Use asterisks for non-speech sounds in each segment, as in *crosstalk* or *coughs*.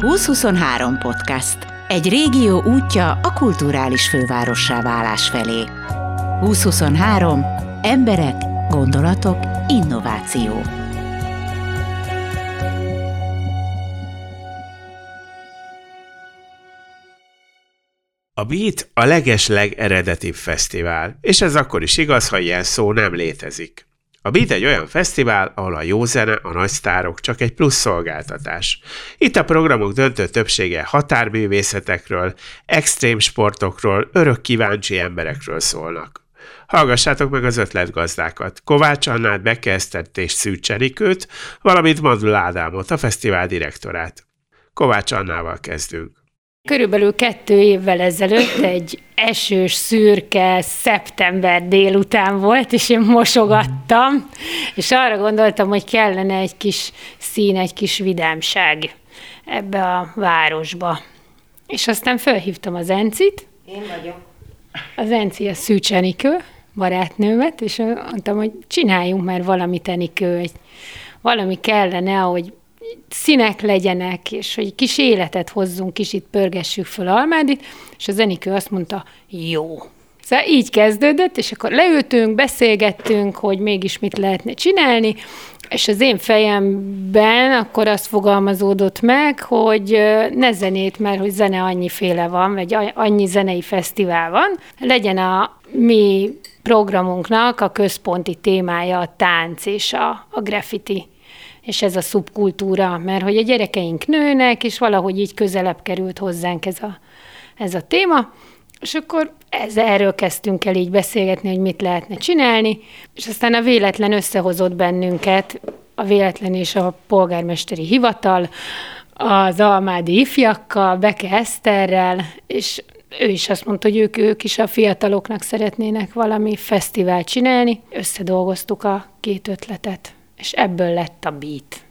2023 podcast. Egy régió útja a kulturális fővárossá válás felé. 2023. Emberek, gondolatok, innováció. A Beat a legesleg eredetibb fesztivál, és ez akkor is igaz, ha ilyen szó nem létezik. A Beat egy olyan fesztivál, ahol a jó zene, a nagy sztárok csak egy plusz szolgáltatás. Itt a programok döntő többsége határművészetekről, extrém sportokról, örök kíváncsi emberekről szólnak. Hallgassátok meg az ötletgazdákat, Kovács Annát, Bekeztett és Szűcs Erikőt, valamint Madul Ádámot, a fesztivál direktorát. Kovács Annával kezdünk. Körülbelül kettő évvel ezelőtt egy esős, szürke szeptember délután volt, és én mosogattam, és arra gondoltam, hogy kellene egy kis szín, egy kis vidámság ebbe a városba. És aztán felhívtam az Encit. Én vagyok. Az Enci a Szűcs Enikő, barátnőmet, és mondtam, hogy csináljunk már valamit Enikő, egy, valami kellene, ahogy színek legyenek, és hogy kis életet hozzunk, kicsit pörgessük föl Almádit, és a zenikő azt mondta, jó. Szóval így kezdődött, és akkor leültünk, beszélgettünk, hogy mégis mit lehetne csinálni, és az én fejemben akkor azt fogalmazódott meg, hogy ne zenét, mert hogy zene annyiféle van, vagy annyi zenei fesztivál van, legyen a mi programunknak a központi témája a tánc és a, a graffiti és ez a szubkultúra, mert hogy a gyerekeink nőnek, és valahogy így közelebb került hozzánk ez a, ez a téma, és akkor ez, erről kezdtünk el így beszélgetni, hogy mit lehetne csinálni, és aztán a véletlen összehozott bennünket, a véletlen és a polgármesteri hivatal, az almádi ifjakkal, Beke Eszterrel, és ő is azt mondta, hogy ők, ők is a fiataloknak szeretnének valami fesztivált csinálni. Összedolgoztuk a két ötletet és ebből lett a beat.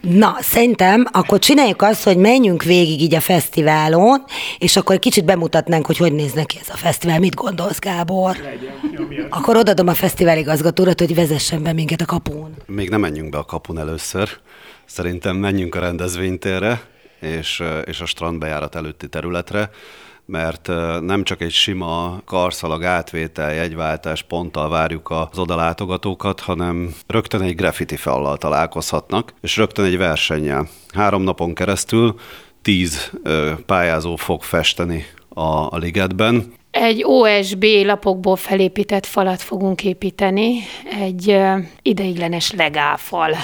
Na, szerintem akkor csináljuk azt, hogy menjünk végig így a fesztiválon, és akkor kicsit bemutatnánk, hogy hogy néz neki ez a fesztivál. Mit gondolsz, Gábor? Legyen, akkor odadom a fesztivál igazgatórat, hogy vezessen be minket a kapun. Még nem menjünk be a kapun először. Szerintem menjünk a rendezvénytérre, és, és a strandbejárat előtti területre, mert nem csak egy sima karszalag átvétel, jegyváltás ponttal várjuk az odalátogatókat, hanem rögtön egy graffiti fallal találkozhatnak, és rögtön egy versennyel. Három napon keresztül tíz pályázó fog festeni a, a ligetben. Egy OSB lapokból felépített falat fogunk építeni, egy ideiglenes legálfal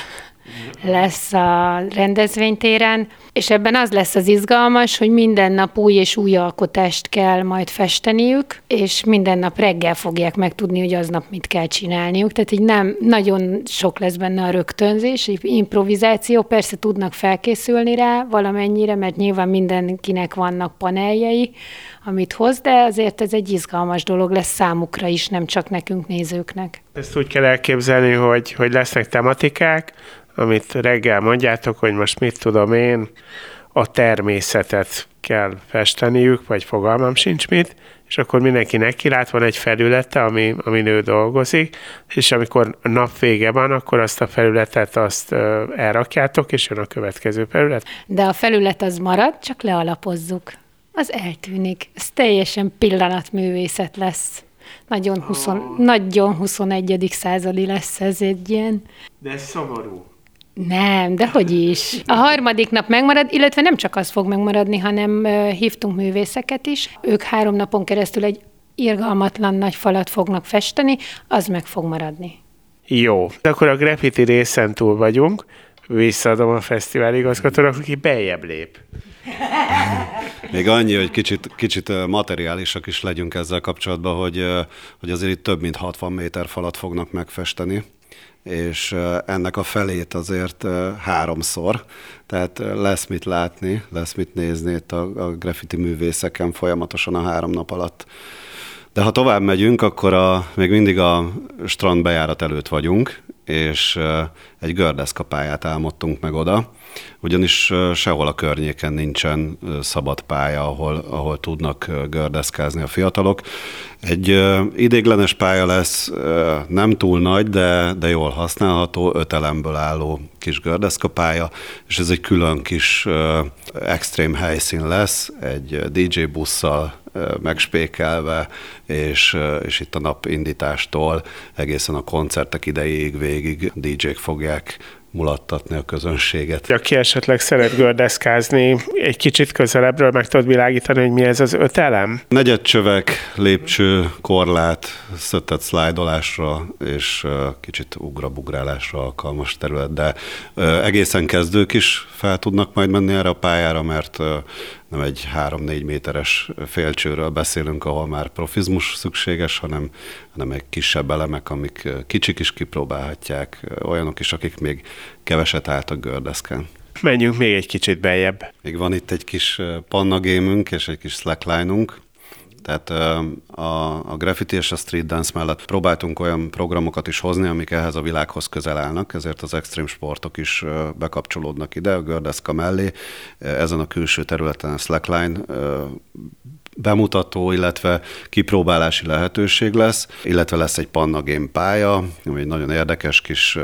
lesz a rendezvénytéren, és ebben az lesz az izgalmas, hogy minden nap új és új alkotást kell majd festeniük, és minden nap reggel fogják megtudni, hogy aznap mit kell csinálniuk. Tehát így nem nagyon sok lesz benne a rögtönzés, improvizáció, persze tudnak felkészülni rá valamennyire, mert nyilván mindenkinek vannak paneljei, amit hoz, de azért ez egy izgalmas dolog lesz számukra is, nem csak nekünk nézőknek. Ezt úgy kell elképzelni, hogy, hogy lesznek tematikák, amit reggel mondjátok, hogy most mit tudom én, a természetet kell festeniük, vagy fogalmam sincs mit, és akkor mindenki nekilát, van egy felülete, ami, ami ő dolgozik, és amikor a nap vége van, akkor azt a felületet azt elrakjátok, és jön a következő felület. De a felület az marad, csak lealapozzuk. Az eltűnik. Ez teljesen pillanatművészet lesz. Nagyon, 20, oh. nagyon 21. századi lesz ez egy ilyen. De ez szomorú. Nem, de hogy is. A harmadik nap megmarad, illetve nem csak az fog megmaradni, hanem hívtunk művészeket is. Ők három napon keresztül egy irgalmatlan nagy falat fognak festeni, az meg fog maradni. Jó, akkor a graffiti részen túl vagyunk. Visszaadom a fesztivál igazgatónak, aki beljebb lép. Még annyi, hogy kicsit, kicsit materiálisak is legyünk ezzel kapcsolatban, hogy, hogy azért itt több mint 60 méter falat fognak megfesteni és ennek a felét azért háromszor, tehát lesz mit látni, lesz mit nézni itt a, a graffiti művészeken folyamatosan a három nap alatt. De ha tovább megyünk, akkor a, még mindig a strand bejárat előtt vagyunk, és egy gördeszkapályát álmodtunk meg oda, ugyanis sehol a környéken nincsen szabad pálya, ahol, ahol tudnak gördeszkázni a fiatalok. Egy idéglenes pálya lesz, nem túl nagy, de, de jól használható, öt elemből álló kis gördeszkapálya, és ez egy külön kis extrém helyszín lesz, egy DJ busszal megspékelve, és, és itt a nap indítástól egészen a koncertek idejéig végig DJ-k fogják mulattatni a közönséget. Aki esetleg szeret gördeszkázni, egy kicsit közelebbről meg tudod világítani, hogy mi ez az öt elem? Negyedcsövek, lépcső, korlát, szöttet szlájdolásra és kicsit ugrabugrálásra alkalmas terület, de egészen kezdők is fel tudnak majd menni erre a pályára, mert nem egy 3-4 méteres félcsőről beszélünk, ahol már profizmus szükséges, hanem, hanem egy kisebb elemek, amik kicsik is kipróbálhatják, olyanok is, akik még keveset álltak gördeszken. Menjünk még egy kicsit beljebb. Még van itt egy kis pannagémünk és egy kis slackline-unk, tehát a, a graffiti és a street dance mellett próbáltunk olyan programokat is hozni, amik ehhez a világhoz közel állnak, ezért az extrém sportok is bekapcsolódnak ide, a gördeszka mellé. Ezen a külső területen a slackline bemutató, illetve kipróbálási lehetőség lesz, illetve lesz egy Panna Game pálya, ami egy nagyon érdekes kis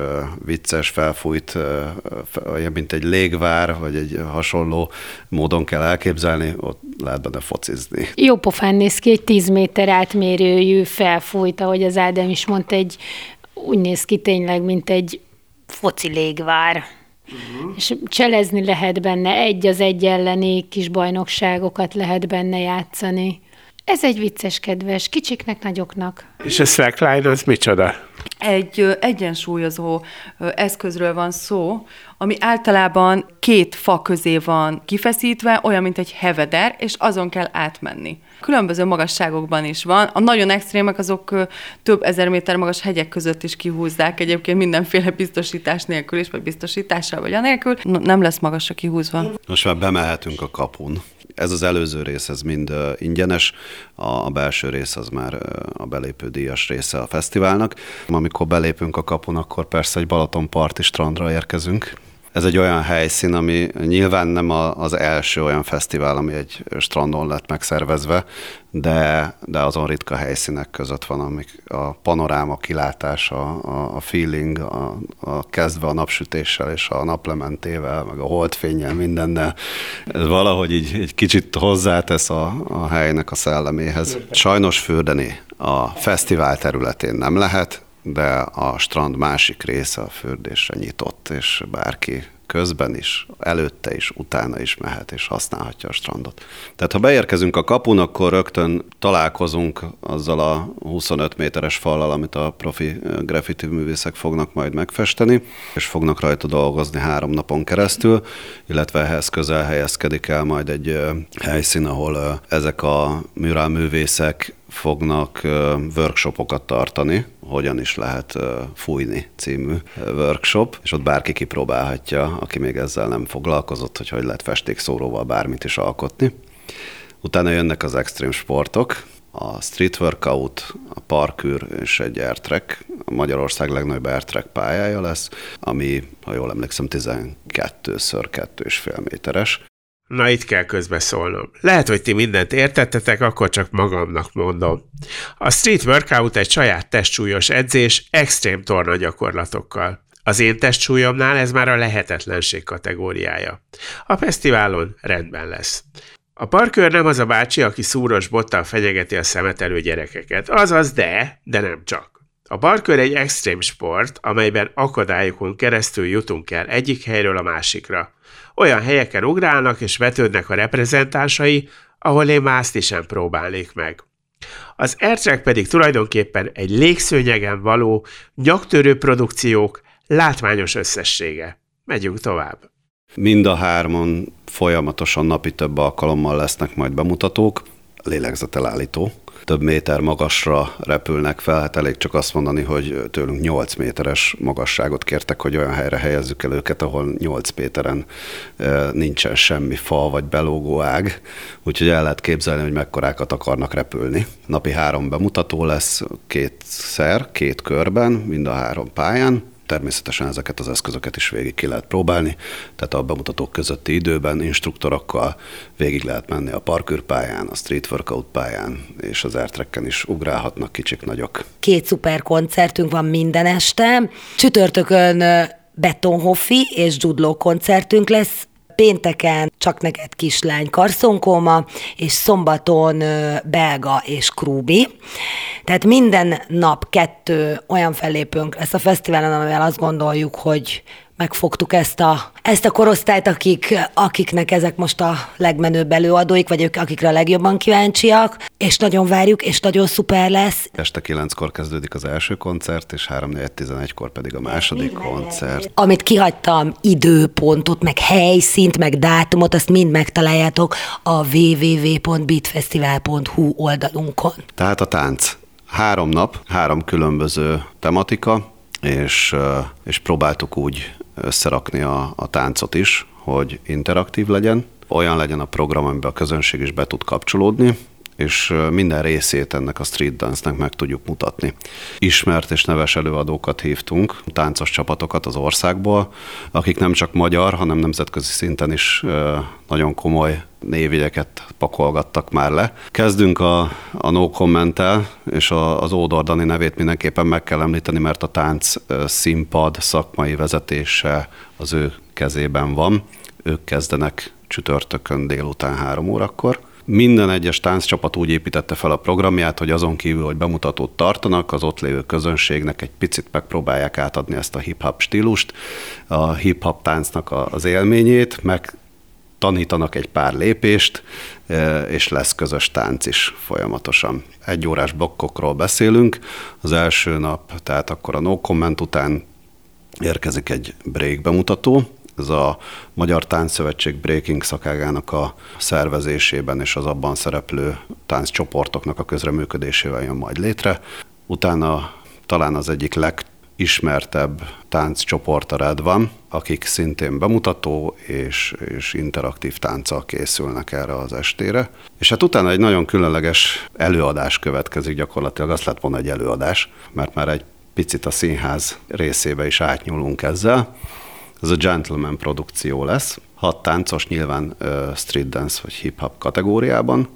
vicces, felfújt, olyan mint egy légvár, vagy egy hasonló módon kell elképzelni, ott lehet benne focizni. Jó pofán néz ki, egy 10 méter átmérőjű felfújt, ahogy az Ádám is mondta, egy úgy néz ki tényleg, mint egy foci légvár. Uh-huh. És cselezni lehet benne, egy az egy elleni kis bajnokságokat lehet benne játszani. Ez egy vicces, kedves, kicsiknek, nagyoknak. És a slackline az micsoda? Egy egyensúlyozó eszközről van szó, ami általában két fa közé van kifeszítve, olyan, mint egy heveder, és azon kell átmenni. Különböző magasságokban is van. A nagyon extrémek azok több ezer méter magas hegyek között is kihúzzák egyébként mindenféle biztosítás nélkül is, vagy biztosítással, vagy anélkül. Nem lesz magasra kihúzva. Most már bemehetünk a kapun. Ez az előző rész, ez mind ingyenes, a belső rész az már a belépő díjas része a fesztiválnak. Amikor belépünk a kapun, akkor persze egy Balatonparti strandra érkezünk, ez egy olyan helyszín, ami nyilván nem az első olyan fesztivál, ami egy strandon lett megszervezve, de, de azon ritka helyszínek között van, amik a panoráma kilátás, a, a feeling, a, a kezdve a napsütéssel és a naplementével, meg a holdfényel, mindennel, ez valahogy így egy kicsit hozzátesz a, a helynek a szelleméhez. Sajnos fürdeni a fesztivál területén nem lehet, de a strand másik része a fürdésre nyitott, és bárki közben is, előtte is, utána is mehet és használhatja a strandot. Tehát ha beérkezünk a kapun, akkor rögtön találkozunk azzal a 25 méteres fallal, amit a profi graffiti művészek fognak majd megfesteni, és fognak rajta dolgozni három napon keresztül, illetve ehhez közel helyezkedik el majd egy helyszín, ahol ezek a műrál művészek fognak workshopokat tartani, hogyan is lehet fújni című workshop, és ott bárki kipróbálhatja, aki még ezzel nem foglalkozott, hogy hogy lehet festékszóróval bármit is alkotni. Utána jönnek az extrém sportok, a street workout, a parkour és egy airtrack. Magyarország legnagyobb airtrack pályája lesz, ami, ha jól emlékszem, 12-ször 2,5 méteres. Na itt kell közbeszólnom. Lehet, hogy ti mindent értettetek, akkor csak magamnak mondom. A street workout egy saját testsúlyos edzés extrém torna gyakorlatokkal. Az én testsúlyomnál ez már a lehetetlenség kategóriája. A fesztiválon rendben lesz. A parkőr nem az a bácsi, aki szúros bottal fenyegeti a szemetelő gyerekeket. Azaz de, de nem csak. A parkőr egy extrém sport, amelyben akadályokon keresztül jutunk el egyik helyről a másikra olyan helyeken ugrálnak és vetődnek a reprezentánsai, ahol én mászni sem próbálnék meg. Az airtrack pedig tulajdonképpen egy légszőnyegen való, nyaktörő produkciók látványos összessége. Megyünk tovább. Mind a hárman folyamatosan napi több alkalommal lesznek majd bemutatók, lélegzetelállító, több méter magasra repülnek fel, hát elég csak azt mondani, hogy tőlünk 8 méteres magasságot kértek, hogy olyan helyre helyezzük el őket, ahol 8 méteren nincsen semmi fa vagy belógó ág, úgyhogy el lehet képzelni, hogy mekkorákat akarnak repülni. Napi három bemutató lesz kétszer, két körben, mind a három pályán, természetesen ezeket az eszközöket is végig ki lehet próbálni, tehát a bemutatók közötti időben instruktorokkal végig lehet menni a parkőrpályán, a street workout pályán, és az airtracken is ugrálhatnak kicsik nagyok. Két szuper koncertünk van minden este. Csütörtökön Betonhoffi és Judló koncertünk lesz, pénteken csak neked kislány karszonkóma, és szombaton belga és krúbi. Tehát minden nap kettő olyan fellépőnk lesz a fesztiválon, amivel azt gondoljuk, hogy megfogtuk ezt a, ezt a korosztályt, akik, akiknek ezek most a legmenőbb előadóik, vagy ők, akikre a legjobban kíváncsiak, és nagyon várjuk, és nagyon szuper lesz. Este kilenckor kezdődik az első koncert, és 3-4-11-kor pedig a második koncert. Amit kihagytam, időpontot, meg helyszínt, meg dátumot, azt mind megtaláljátok a www.beatfestival.hu oldalunkon. Tehát a tánc. Három nap, három különböző tematika, és, és próbáltuk úgy összerakni a, a táncot is, hogy interaktív legyen, olyan legyen a program, amiben a közönség is be tud kapcsolódni, és minden részét ennek a street dance-nek meg tudjuk mutatni. Ismert és neves előadókat hívtunk, táncos csapatokat az országból, akik nem csak magyar, hanem nemzetközi szinten is nagyon komoly névjegyeket pakolgattak már le. Kezdünk a, a no comment és a, az Ódor Dani nevét mindenképpen meg kell említeni, mert a tánc színpad szakmai vezetése az ő kezében van. Ők kezdenek csütörtökön délután három órakor. Minden egyes tánccsapat úgy építette fel a programját, hogy azon kívül, hogy bemutatót tartanak, az ott lévő közönségnek egy picit megpróbálják átadni ezt a hip-hop stílust, a hip-hop táncnak az élményét, meg tanítanak egy pár lépést, e, és lesz közös tánc is folyamatosan. Egy órás blokkokról beszélünk. Az első nap, tehát akkor a no comment után érkezik egy break bemutató, ez a Magyar Táncszövetség Breaking szakágának a szervezésében és az abban szereplő tánccsoportoknak a közreműködésével jön majd létre. Utána talán az egyik legismertebb tánccsoport a Red van, akik szintén bemutató és, és interaktív tánccal készülnek erre az estére. És hát utána egy nagyon különleges előadás következik, gyakorlatilag azt lehet volna egy előadás, mert már egy picit a színház részébe is átnyúlunk ezzel. Ez a Gentleman produkció lesz. Hat táncos, nyilván street dance vagy hip-hop kategóriában.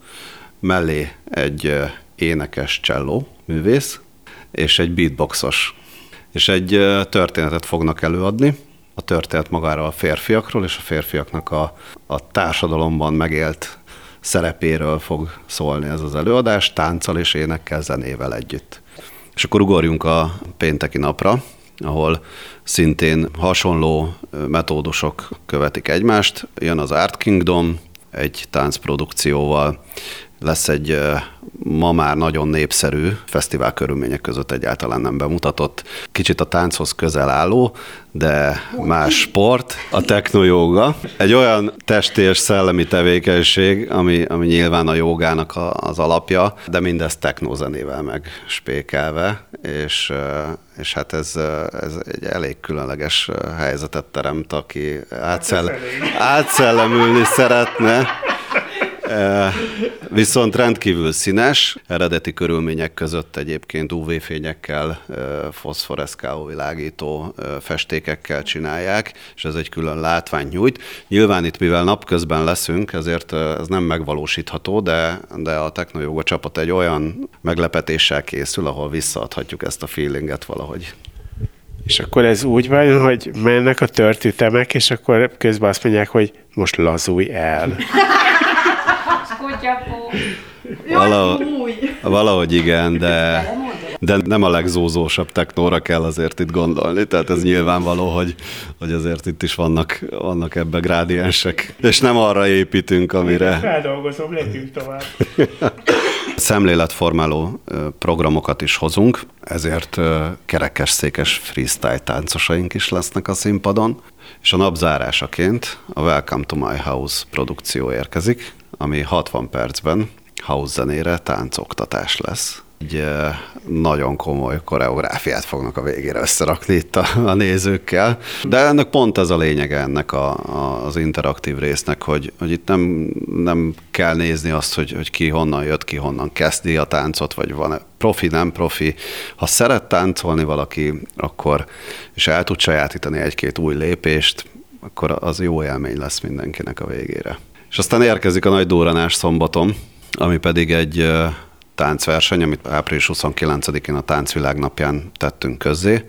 Mellé egy énekes cselló művész, és egy beatboxos. És egy történetet fognak előadni. A történet magára a férfiakról, és a férfiaknak a, a társadalomban megélt szerepéről fog szólni ez az előadás, tánccal és énekkel, zenével együtt. És akkor ugorjunk a pénteki napra, ahol szintén hasonló metódusok követik egymást. Jön az Art Kingdom egy táncprodukcióval, lesz egy ma már nagyon népszerű fesztivál körülmények között egyáltalán nem bemutatott, kicsit a tánchoz közel álló, de más sport, a technojóga. Egy olyan testi és szellemi tevékenység, ami, ami nyilván a jogának a, az alapja, de mindezt technózenével meg spékelve, és, és hát ez, ez egy elég különleges helyzetet teremt, aki átszell, átszellemülni szeretne Viszont rendkívül színes, eredeti körülmények között egyébként UV-fényekkel, foszforeszkáló világító festékekkel csinálják, és ez egy külön látvány nyújt. Nyilván itt, mivel napközben leszünk, ezért ez nem megvalósítható, de, de a Technojoga csapat egy olyan meglepetéssel készül, ahol visszaadhatjuk ezt a feelinget valahogy. És akkor ez úgy van, hogy mennek a törtétemek, és akkor közben azt mondják, hogy most lazulj el. *laughs* Valahogy, valahogy igen, de, de nem a legzózósabb technóra kell azért itt gondolni, tehát ez nyilvánvaló, hogy, hogy azért itt is vannak, vannak ebbe grádiensek, és nem arra építünk, amire... Feldolgozom, lépjünk tovább. *coughs* Szemléletformáló programokat is hozunk, ezért kerekes székes freestyle táncosaink is lesznek a színpadon, és a napzárásaként a Welcome to My House produkció érkezik, ami 60 percben house zenére táncoktatás lesz. egy nagyon komoly koreográfiát fognak a végére összerakni itt a, a nézőkkel. De ennek pont ez a lényege ennek a, a, az interaktív résznek, hogy, hogy itt nem, nem kell nézni azt, hogy, hogy ki honnan jött, ki honnan kezdi a táncot, vagy van-e profi, nem profi. Ha szeret táncolni valaki, akkor és el tud sajátítani egy-két új lépést, akkor az jó élmény lesz mindenkinek a végére. És aztán érkezik a nagy duranás szombaton, ami pedig egy táncverseny, amit április 29-én a Táncvilág napján tettünk közzé.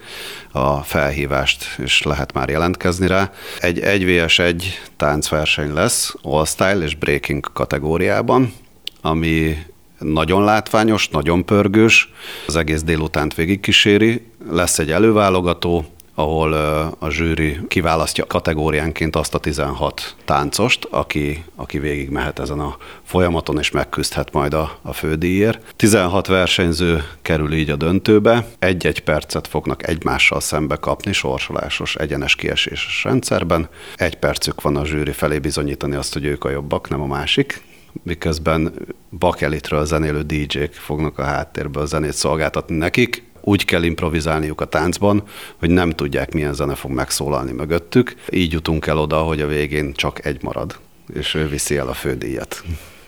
A felhívást is lehet már jelentkezni rá. Egy 1 vs 1 táncverseny lesz, All Style és Breaking kategóriában, ami nagyon látványos, nagyon pörgős, az egész délutánt végigkíséri. Lesz egy előválogató, ahol a zsűri kiválasztja kategóriánként azt a 16 táncost, aki, aki végig mehet ezen a folyamaton, és megküzdhet majd a, a fődíjért. 16 versenyző kerül így a döntőbe, egy-egy percet fognak egymással szembe kapni sorsolásos, egyenes kieséses rendszerben. Egy percük van a zsűri felé bizonyítani azt, hogy ők a jobbak, nem a másik miközben bakelitről zenélő DJ-k fognak a háttérből zenét szolgáltatni nekik úgy kell improvizálniuk a táncban, hogy nem tudják, milyen zene fog megszólalni mögöttük. Így jutunk el oda, hogy a végén csak egy marad, és ő viszi el a fődíjat.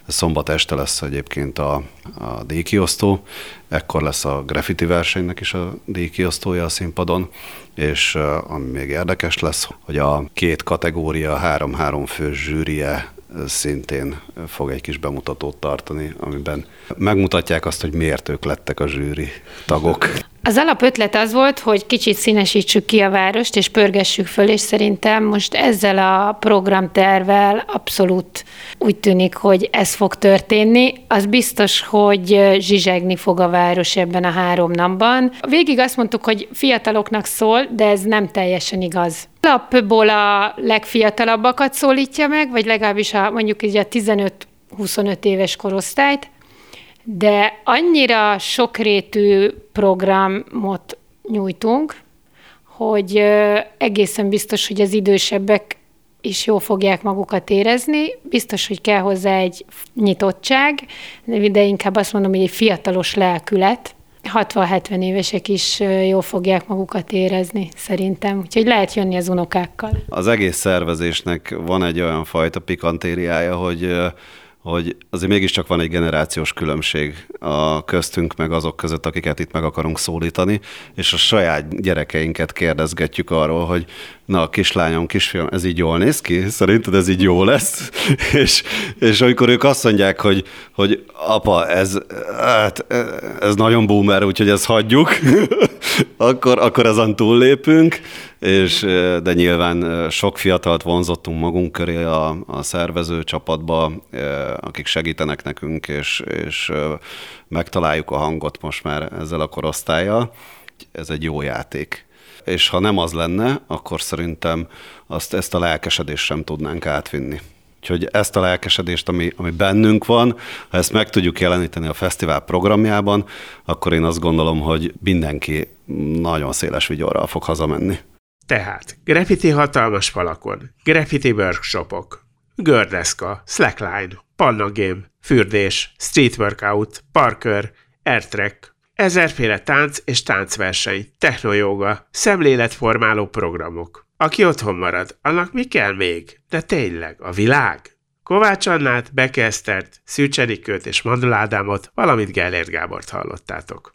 Szombat este lesz egyébként a, a díjkiosztó, ekkor lesz a graffiti versenynek is a díjkiosztója a színpadon, és ami még érdekes lesz, hogy a két kategória három-három fő zsűrie szintén fog egy kis bemutatót tartani, amiben megmutatják azt, hogy miért ők lettek a zsűri tagok. Az alapötlet az volt, hogy kicsit színesítsük ki a várost, és pörgessük föl, és szerintem most ezzel a programtervel abszolút úgy tűnik, hogy ez fog történni. Az biztos, hogy zsizsegni fog a város ebben a három napban. Végig azt mondtuk, hogy fiataloknak szól, de ez nem teljesen igaz. Alapból a legfiatalabbakat szólítja meg, vagy legalábbis a, mondjuk így a 15-25 éves korosztályt, de annyira sokrétű programot nyújtunk, hogy egészen biztos, hogy az idősebbek is jól fogják magukat érezni. Biztos, hogy kell hozzá egy nyitottság, de inkább azt mondom, hogy egy fiatalos lelkület. 60-70 évesek is jól fogják magukat érezni, szerintem. Úgyhogy lehet jönni az unokákkal. Az egész szervezésnek van egy olyan fajta pikantériája, hogy hogy azért mégiscsak van egy generációs különbség a köztünk meg azok között, akiket itt meg akarunk szólítani, és a saját gyerekeinket kérdezgetjük arról, hogy na, a kislányom, kisfiam, ez így jól néz ki? Szerinted ez így jó lesz? *laughs* és, és amikor ők azt mondják, hogy, hogy apa, ez, hát, ez nagyon boomer, úgyhogy ezt hagyjuk, *laughs* akkor, akkor ezen túllépünk, és, de nyilván sok fiatalt vonzottunk magunk köré a, a szervező csapatba, akik segítenek nekünk, és, és megtaláljuk a hangot most már ezzel a korosztályjal. Ez egy jó játék. És ha nem az lenne, akkor szerintem azt, ezt a lelkesedést sem tudnánk átvinni. Úgyhogy ezt a lelkesedést, ami, ami bennünk van, ha ezt meg tudjuk jeleníteni a fesztivál programjában, akkor én azt gondolom, hogy mindenki nagyon széles vigyorral fog hazamenni. Tehát graffiti hatalmas falakon, graffiti workshopok, gördeszka, slackline, panna game, fürdés, street workout, parkour, airtrack, ezerféle tánc és táncverseny, technojóga, szemléletformáló programok. Aki otthon marad, annak mi kell még? De tényleg, a világ? Kovács Annát, Bekesztert, Szűcsenikőt és Ádámot, valamint Gellért Gábort hallottátok.